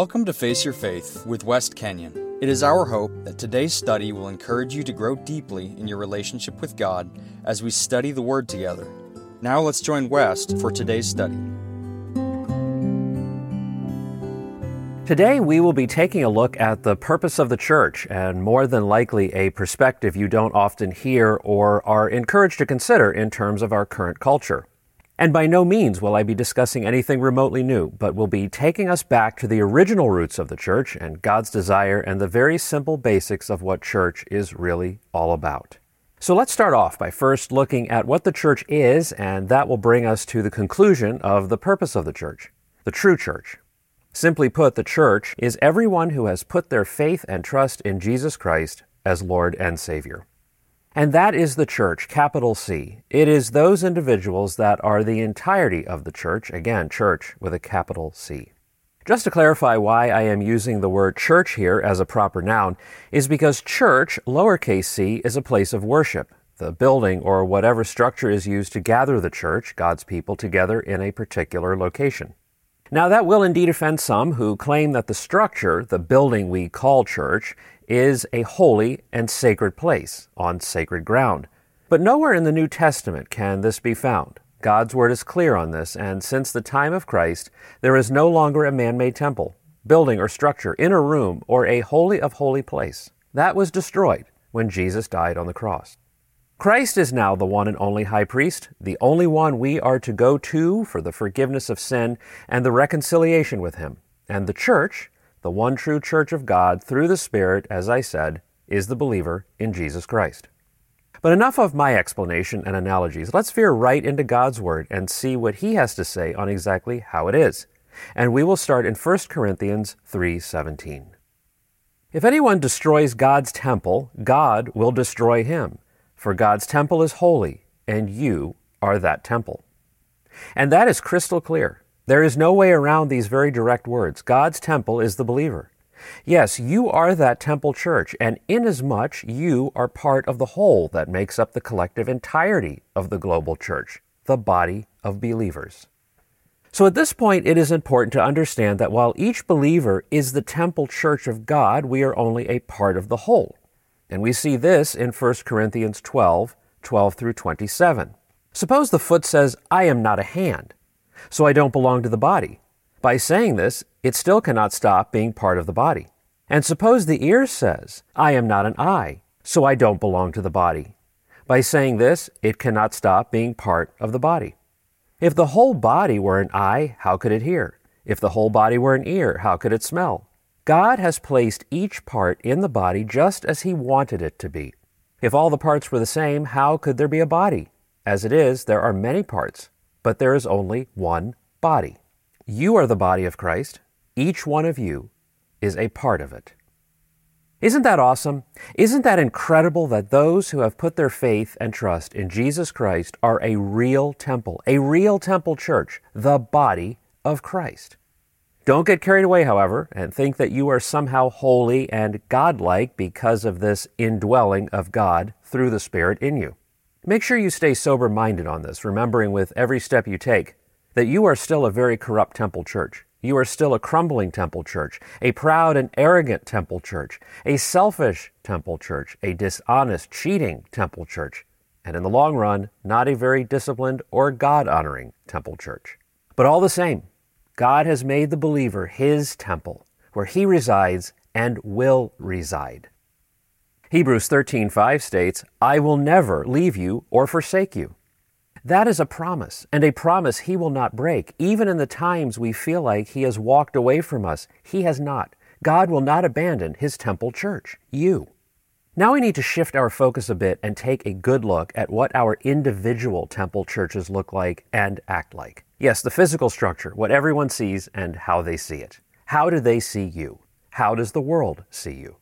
Welcome to Face Your Faith with West Kenyon. It is our hope that today's study will encourage you to grow deeply in your relationship with God as we study the Word together. Now let's join West for today's study. Today, we will be taking a look at the purpose of the church, and more than likely a perspective you don't often hear or are encouraged to consider in terms of our current culture. And by no means will I be discussing anything remotely new, but will be taking us back to the original roots of the church and God's desire and the very simple basics of what church is really all about. So let's start off by first looking at what the church is, and that will bring us to the conclusion of the purpose of the church, the true church. Simply put, the church is everyone who has put their faith and trust in Jesus Christ as Lord and Savior. And that is the church, capital C. It is those individuals that are the entirety of the church, again, church with a capital C. Just to clarify why I am using the word church here as a proper noun, is because church, lowercase c, is a place of worship, the building or whatever structure is used to gather the church, God's people, together in a particular location. Now, that will indeed offend some who claim that the structure, the building we call church, is a holy and sacred place on sacred ground. But nowhere in the New Testament can this be found. God's word is clear on this, and since the time of Christ, there is no longer a man made temple, building, or structure, inner room, or a holy of holy place. That was destroyed when Jesus died on the cross. Christ is now the one and only high priest, the only one we are to go to for the forgiveness of sin and the reconciliation with him. And the church, the one true church of God through the Spirit, as I said, is the believer in Jesus Christ. But enough of my explanation and analogies. Let's veer right into God's Word and see what He has to say on exactly how it is. And we will start in 1 Corinthians 3:17. If anyone destroys God's temple, God will destroy him, for God's temple is holy, and you are that temple. And that is crystal clear. There is no way around these very direct words. God's temple is the believer. Yes, you are that temple church, and inasmuch you are part of the whole that makes up the collective entirety of the global church, the body of believers. So at this point, it is important to understand that while each believer is the temple church of God, we are only a part of the whole. And we see this in 1 Corinthians 12, 12 through 27. Suppose the foot says, I am not a hand so I don't belong to the body. By saying this, it still cannot stop being part of the body. And suppose the ear says, I am not an eye, so I don't belong to the body. By saying this, it cannot stop being part of the body. If the whole body were an eye, how could it hear? If the whole body were an ear, how could it smell? God has placed each part in the body just as He wanted it to be. If all the parts were the same, how could there be a body? As it is, there are many parts, but there is only one body. You are the body of Christ. Each one of you is a part of it. Isn't that awesome? Isn't that incredible that those who have put their faith and trust in Jesus Christ are a real temple, a real temple church, the body of Christ? Don't get carried away, however, and think that you are somehow holy and godlike because of this indwelling of God through the Spirit in you. Make sure you stay sober minded on this, remembering with every step you take that you are still a very corrupt temple church. You are still a crumbling temple church, a proud and arrogant temple church, a selfish temple church, a dishonest, cheating temple church, and in the long run, not a very disciplined or God honoring temple church. But all the same, God has made the believer his temple, where he resides and will reside. Hebrews 13:5 states, "I will never leave you or forsake you." That is a promise, and a promise he will not break. Even in the times we feel like he has walked away from us, he has not. God will not abandon his temple church, you. Now we need to shift our focus a bit and take a good look at what our individual temple churches look like and act like. Yes, the physical structure, what everyone sees and how they see it. How do they see you? How does the world see you?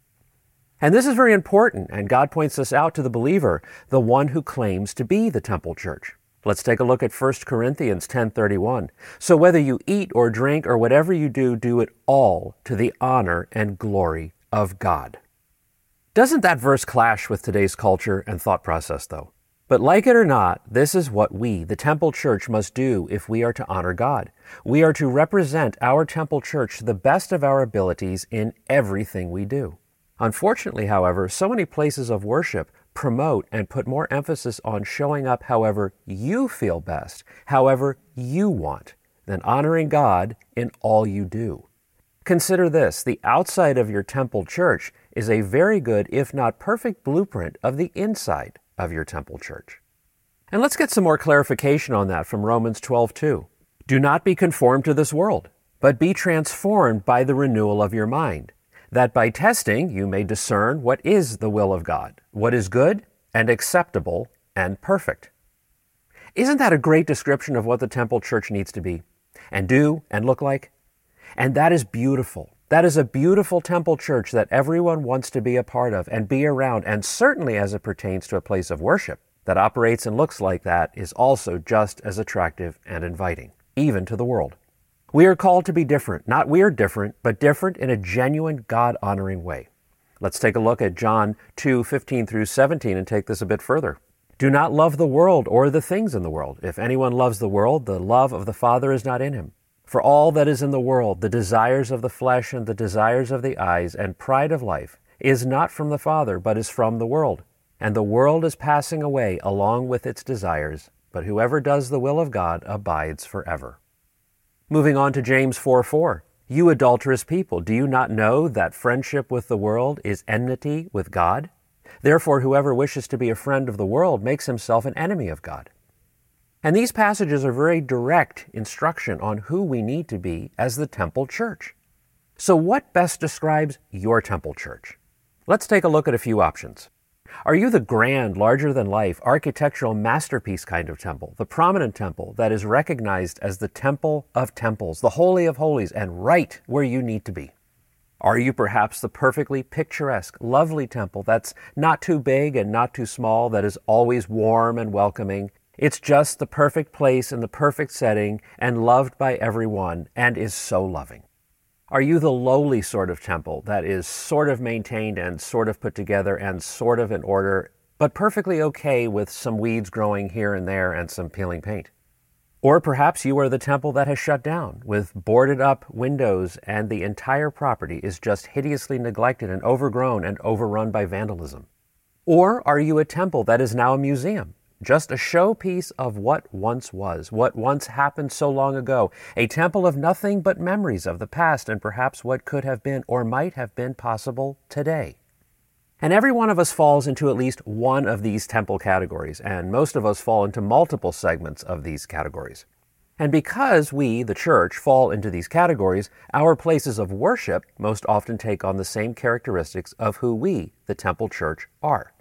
And this is very important, and God points us out to the believer, the one who claims to be the temple church. Let's take a look at 1 Corinthians 10:31. So whether you eat or drink or whatever you do, do it all to the honor and glory of God. Doesn't that verse clash with today's culture and thought process though? But like it or not, this is what we, the Temple Church, must do if we are to honor God. We are to represent our Temple Church to the best of our abilities in everything we do. Unfortunately, however, so many places of worship promote and put more emphasis on showing up however you feel best, however you want, than honoring God in all you do. Consider this the outside of your temple church is a very good, if not perfect, blueprint of the inside of your temple church. And let's get some more clarification on that from Romans 12:2. Do not be conformed to this world, but be transformed by the renewal of your mind, that by testing you may discern what is the will of God, what is good and acceptable and perfect. Isn't that a great description of what the temple church needs to be and do and look like? And that is beautiful. That is a beautiful temple church that everyone wants to be a part of and be around, and certainly as it pertains to a place of worship that operates and looks like that is also just as attractive and inviting, even to the world. We are called to be different, not weird different, but different in a genuine God honoring way. Let's take a look at John 2 15 through 17 and take this a bit further. Do not love the world or the things in the world. If anyone loves the world, the love of the Father is not in him. For all that is in the world, the desires of the flesh and the desires of the eyes and pride of life, is not from the Father, but is from the world. And the world is passing away along with its desires, but whoever does the will of God abides forever. Moving on to James 4 4. You adulterous people, do you not know that friendship with the world is enmity with God? Therefore, whoever wishes to be a friend of the world makes himself an enemy of God. And these passages are very direct instruction on who we need to be as the temple church. So, what best describes your temple church? Let's take a look at a few options. Are you the grand, larger than life, architectural masterpiece kind of temple, the prominent temple that is recognized as the temple of temples, the holy of holies, and right where you need to be? Are you perhaps the perfectly picturesque, lovely temple that's not too big and not too small, that is always warm and welcoming, it's just the perfect place in the perfect setting and loved by everyone and is so loving. Are you the lowly sort of temple that is sort of maintained and sort of put together and sort of in order, but perfectly okay with some weeds growing here and there and some peeling paint? Or perhaps you are the temple that has shut down with boarded up windows and the entire property is just hideously neglected and overgrown and overrun by vandalism. Or are you a temple that is now a museum just a showpiece of what once was, what once happened so long ago, a temple of nothing but memories of the past and perhaps what could have been or might have been possible today. And every one of us falls into at least one of these temple categories, and most of us fall into multiple segments of these categories. And because we, the church, fall into these categories, our places of worship most often take on the same characteristics of who we, the temple church, are.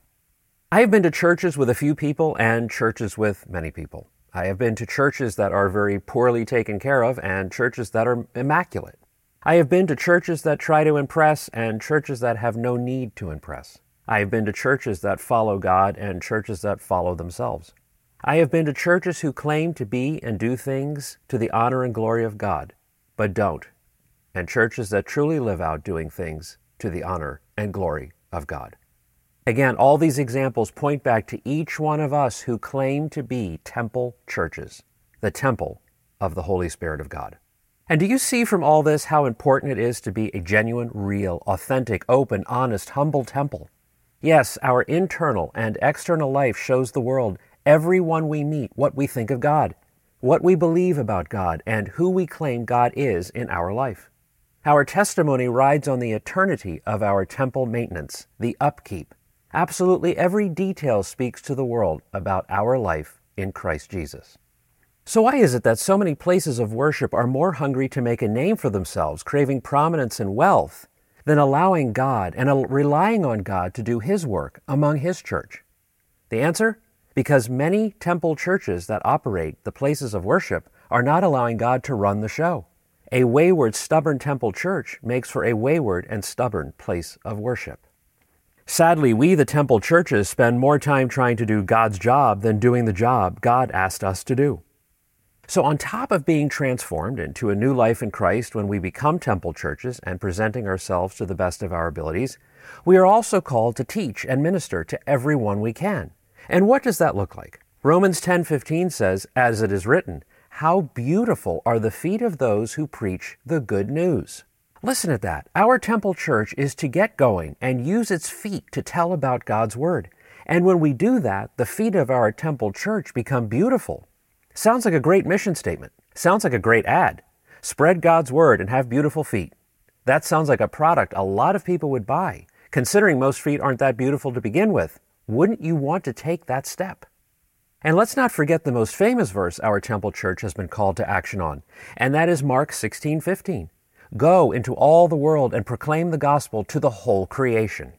I have been to churches with a few people and churches with many people. I have been to churches that are very poorly taken care of and churches that are immaculate. I have been to churches that try to impress and churches that have no need to impress. I have been to churches that follow God and churches that follow themselves. I have been to churches who claim to be and do things to the honor and glory of God, but don't, and churches that truly live out doing things to the honor and glory of God. Again, all these examples point back to each one of us who claim to be temple churches, the temple of the Holy Spirit of God. And do you see from all this how important it is to be a genuine, real, authentic, open, honest, humble temple? Yes, our internal and external life shows the world, everyone we meet, what we think of God, what we believe about God, and who we claim God is in our life. Our testimony rides on the eternity of our temple maintenance, the upkeep, Absolutely every detail speaks to the world about our life in Christ Jesus. So, why is it that so many places of worship are more hungry to make a name for themselves, craving prominence and wealth, than allowing God and relying on God to do His work among His church? The answer? Because many temple churches that operate the places of worship are not allowing God to run the show. A wayward, stubborn temple church makes for a wayward and stubborn place of worship. Sadly, we, the temple churches, spend more time trying to do God's job than doing the job God asked us to do. So, on top of being transformed into a new life in Christ when we become temple churches and presenting ourselves to the best of our abilities, we are also called to teach and minister to everyone we can. And what does that look like? Romans 10:15 says, "As it is written, how beautiful are the feet of those who preach the good news." Listen to that. Our temple church is to get going and use its feet to tell about God's word. And when we do that, the feet of our temple church become beautiful. Sounds like a great mission statement. Sounds like a great ad. Spread God's word and have beautiful feet. That sounds like a product a lot of people would buy. Considering most feet aren't that beautiful to begin with, wouldn't you want to take that step? And let's not forget the most famous verse our temple church has been called to action on, and that is Mark 16:15. Go into all the world and proclaim the gospel to the whole creation.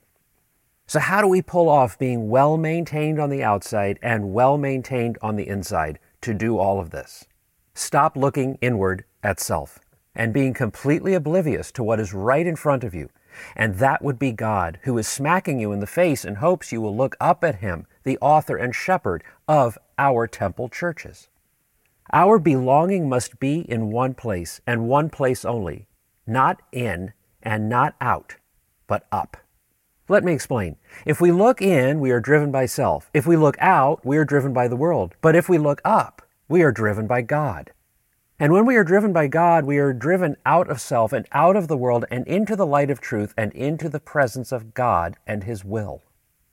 So, how do we pull off being well maintained on the outside and well maintained on the inside to do all of this? Stop looking inward at self and being completely oblivious to what is right in front of you. And that would be God, who is smacking you in the face in hopes you will look up at Him, the author and shepherd of our temple churches. Our belonging must be in one place and one place only, not in and not out, but up. Let me explain. If we look in, we are driven by self. If we look out, we are driven by the world. But if we look up, we are driven by God. And when we are driven by God, we are driven out of self and out of the world and into the light of truth and into the presence of God and His will.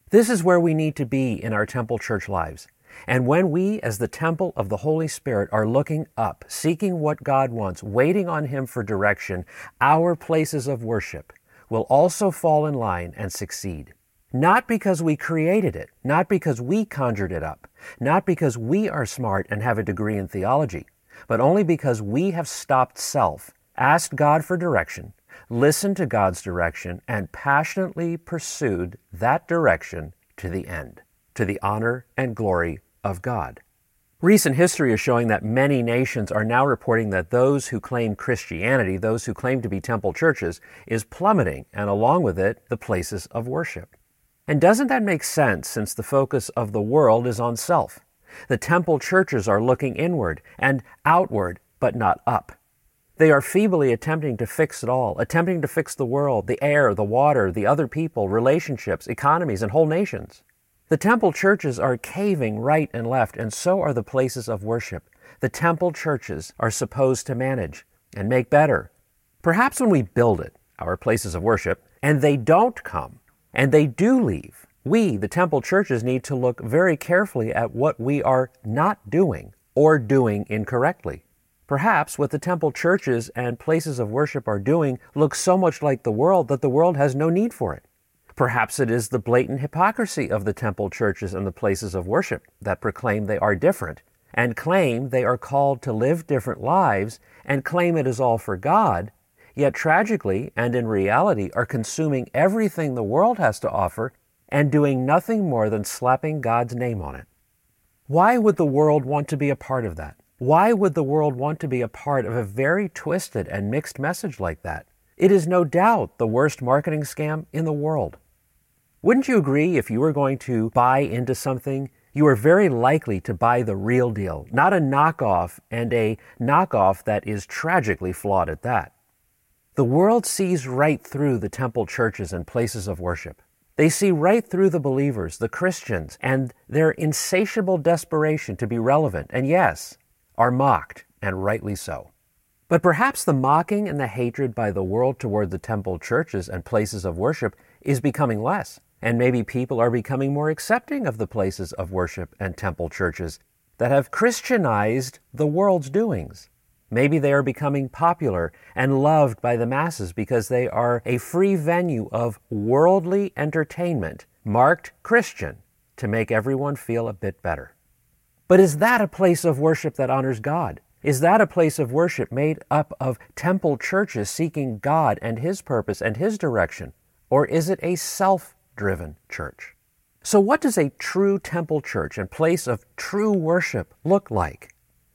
This is where we need to be in our temple church lives. And when we, as the temple of the Holy Spirit, are looking up, seeking what God wants, waiting on Him for direction, our places of worship will also fall in line and succeed. Not because we created it, not because we conjured it up, not because we are smart and have a degree in theology, but only because we have stopped self, asked God for direction, listened to God's direction, and passionately pursued that direction to the end, to the honor and glory of God. Recent history is showing that many nations are now reporting that those who claim Christianity, those who claim to be temple churches, is plummeting, and along with it, the places of worship. And doesn't that make sense since the focus of the world is on self? The temple churches are looking inward and outward, but not up. They are feebly attempting to fix it all, attempting to fix the world, the air, the water, the other people, relationships, economies, and whole nations. The temple churches are caving right and left, and so are the places of worship. The temple churches are supposed to manage and make better. Perhaps when we build it, our places of worship, and they don't come, and they do leave, we, the temple churches, need to look very carefully at what we are not doing or doing incorrectly. Perhaps what the temple churches and places of worship are doing looks so much like the world that the world has no need for it. Perhaps it is the blatant hypocrisy of the temple churches and the places of worship that proclaim they are different and claim they are called to live different lives and claim it is all for God, yet tragically and in reality are consuming everything the world has to offer and doing nothing more than slapping God's name on it. Why would the world want to be a part of that? Why would the world want to be a part of a very twisted and mixed message like that? It is no doubt the worst marketing scam in the world. Wouldn't you agree if you were going to buy into something, you are very likely to buy the real deal, not a knockoff and a knockoff that is tragically flawed at that? The world sees right through the temple churches and places of worship. They see right through the believers, the Christians, and their insatiable desperation to be relevant, and yes, are mocked, and rightly so. But perhaps the mocking and the hatred by the world toward the temple churches and places of worship is becoming less, and maybe people are becoming more accepting of the places of worship and temple churches that have Christianized the world's doings. Maybe they are becoming popular and loved by the masses because they are a free venue of worldly entertainment marked Christian to make everyone feel a bit better. But is that a place of worship that honors God? Is that a place of worship made up of temple churches seeking God and His purpose and His direction? Or is it a self driven church? So, what does a true temple church and place of true worship look like?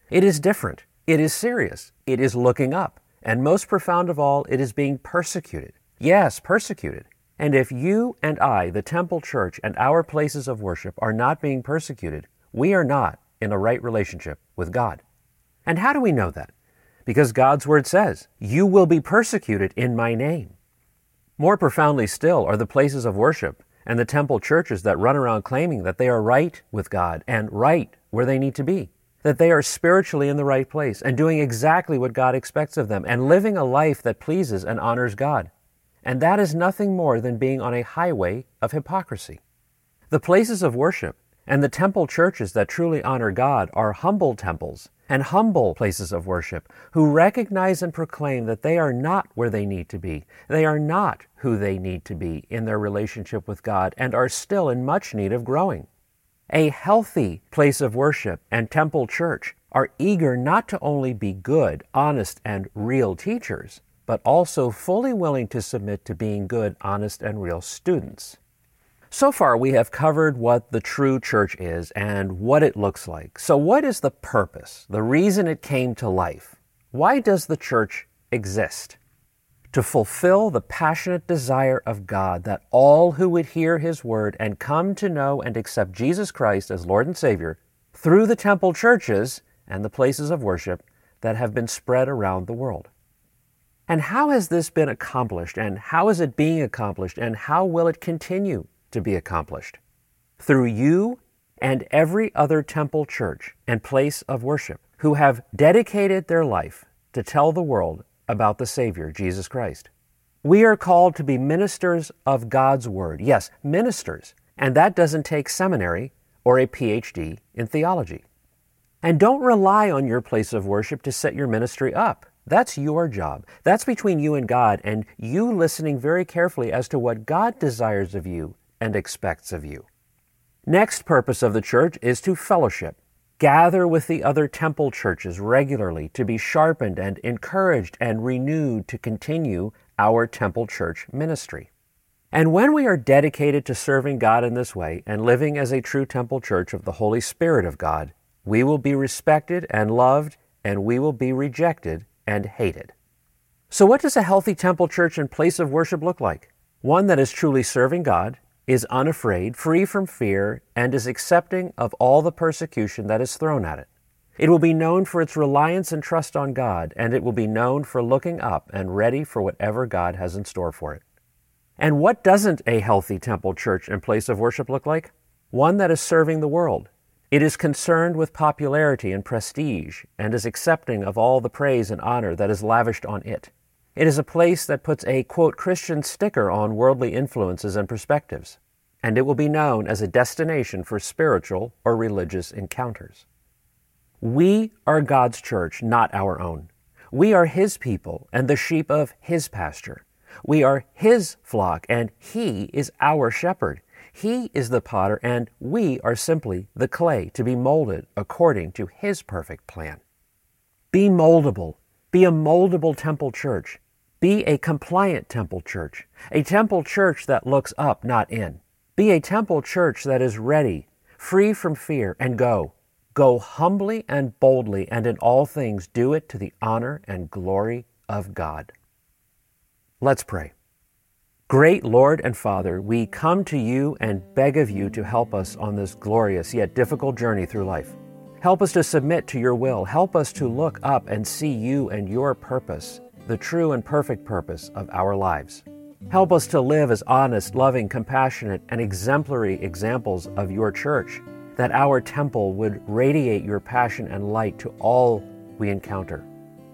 It is different. It is serious. It is looking up. And most profound of all, it is being persecuted. Yes, persecuted. And if you and I, the temple church, and our places of worship are not being persecuted, we are not in a right relationship with God. And how do we know that? Because God's word says, You will be persecuted in my name. More profoundly still are the places of worship and the temple churches that run around claiming that they are right with God and right where they need to be, that they are spiritually in the right place and doing exactly what God expects of them and living a life that pleases and honors God. And that is nothing more than being on a highway of hypocrisy. The places of worship and the temple churches that truly honor God are humble temples and humble places of worship who recognize and proclaim that they are not where they need to be. They are not who they need to be in their relationship with God and are still in much need of growing. A healthy place of worship and temple church are eager not to only be good, honest, and real teachers, but also fully willing to submit to being good, honest, and real students. So far, we have covered what the true church is and what it looks like. So, what is the purpose, the reason it came to life? Why does the church exist? To fulfill the passionate desire of God that all who would hear His word and come to know and accept Jesus Christ as Lord and Savior through the temple churches and the places of worship that have been spread around the world. And how has this been accomplished? And how is it being accomplished? And how will it continue to be accomplished. Through you and every other temple church and place of worship who have dedicated their life to tell the world about the Savior, Jesus Christ. We are called to be ministers of God's Word. Yes, ministers. And that doesn't take seminary or a PhD in theology. And don't rely on your place of worship to set your ministry up. That's your job. That's between you and God, and you listening very carefully as to what God desires of you and expects of you. Next purpose of the church is to fellowship. Gather with the other temple churches regularly to be sharpened and encouraged and renewed to continue our temple church ministry. And when we are dedicated to serving God in this way and living as a true temple church of the Holy Spirit of God, we will be respected and loved, and we will be rejected and hated. So, what does a healthy temple church and place of worship look like? One that is truly serving God is unafraid, free from fear, and is accepting of all the persecution that is thrown at it. It will be known for its reliance and trust on God, and it will be known for looking up and ready for whatever God has in store for it. And what doesn't a healthy temple church and place of worship look like? One that is serving the world. It is concerned with popularity and prestige, and is accepting of all the praise and honor that is lavished on it. It is a place that puts a, quote, Christian sticker on worldly influences and perspectives, and it will be known as a destination for spiritual or religious encounters. We are God's church, not our own. We are His people and the sheep of His pasture. We are His flock, and He is our shepherd. He is the potter, and we are simply the clay to be molded according to His perfect plan. Be moldable be a moldable temple church. Be a compliant temple church, a temple church that looks up, not in. Be a temple church that is ready, free from fear, and go. Go humbly and boldly, and in all things do it to the honor and glory of God. Let's pray. Great Lord and Father, we come to you and beg of you to help us on this glorious yet difficult journey through life. Help us to submit to your will. Help us to look up and see you and your purpose, the true and perfect purpose of our lives. Help us to live as honest, loving, compassionate, and exemplary examples of your church, that our temple would radiate your passion and light to all we encounter.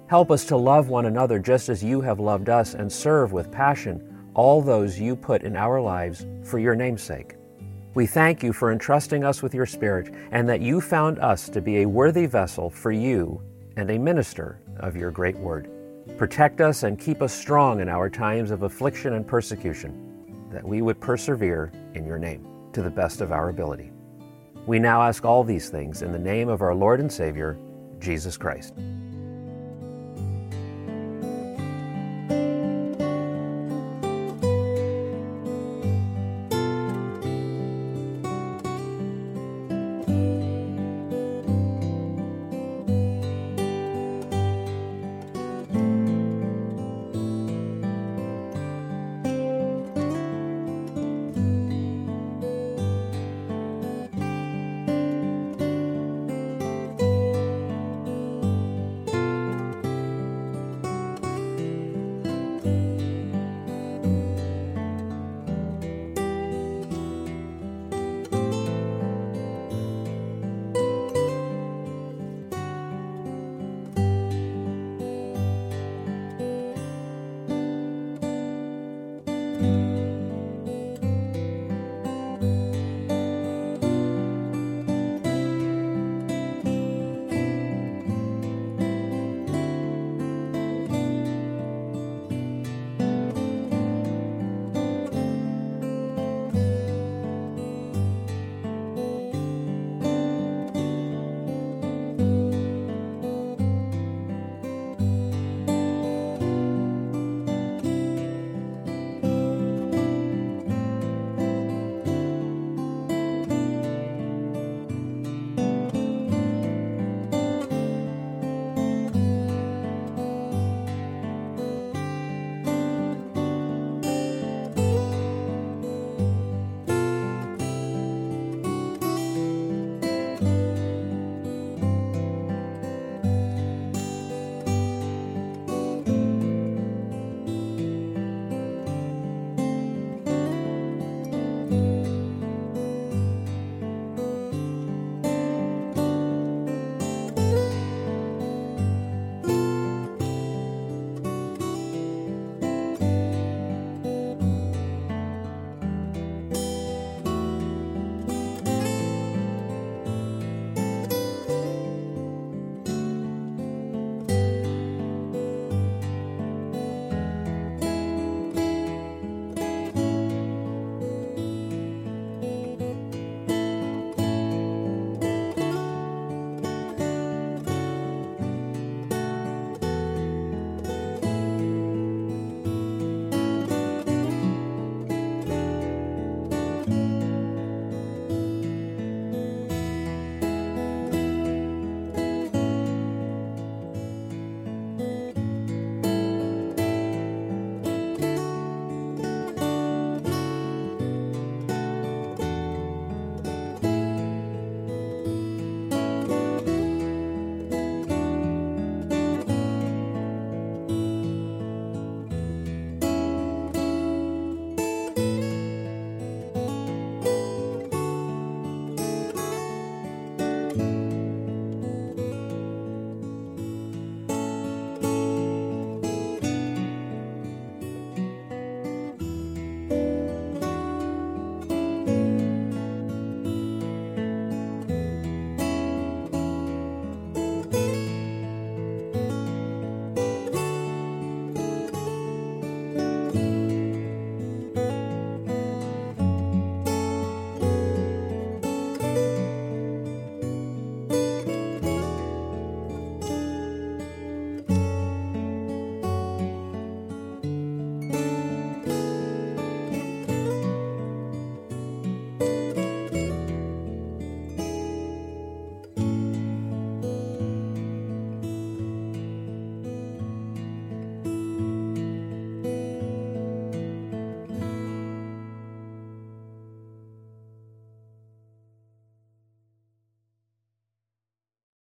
Help us to love one another just as you have loved us and serve with passion all those you put in our lives for your name's sake. We thank you for entrusting us with your Spirit and that you found us to be a worthy vessel for you and a minister of your great word. Protect us and keep us strong in our times of affliction and persecution, that we would persevere in your name to the best of our ability. We now ask all these things in the name of our Lord and Savior, Jesus Christ.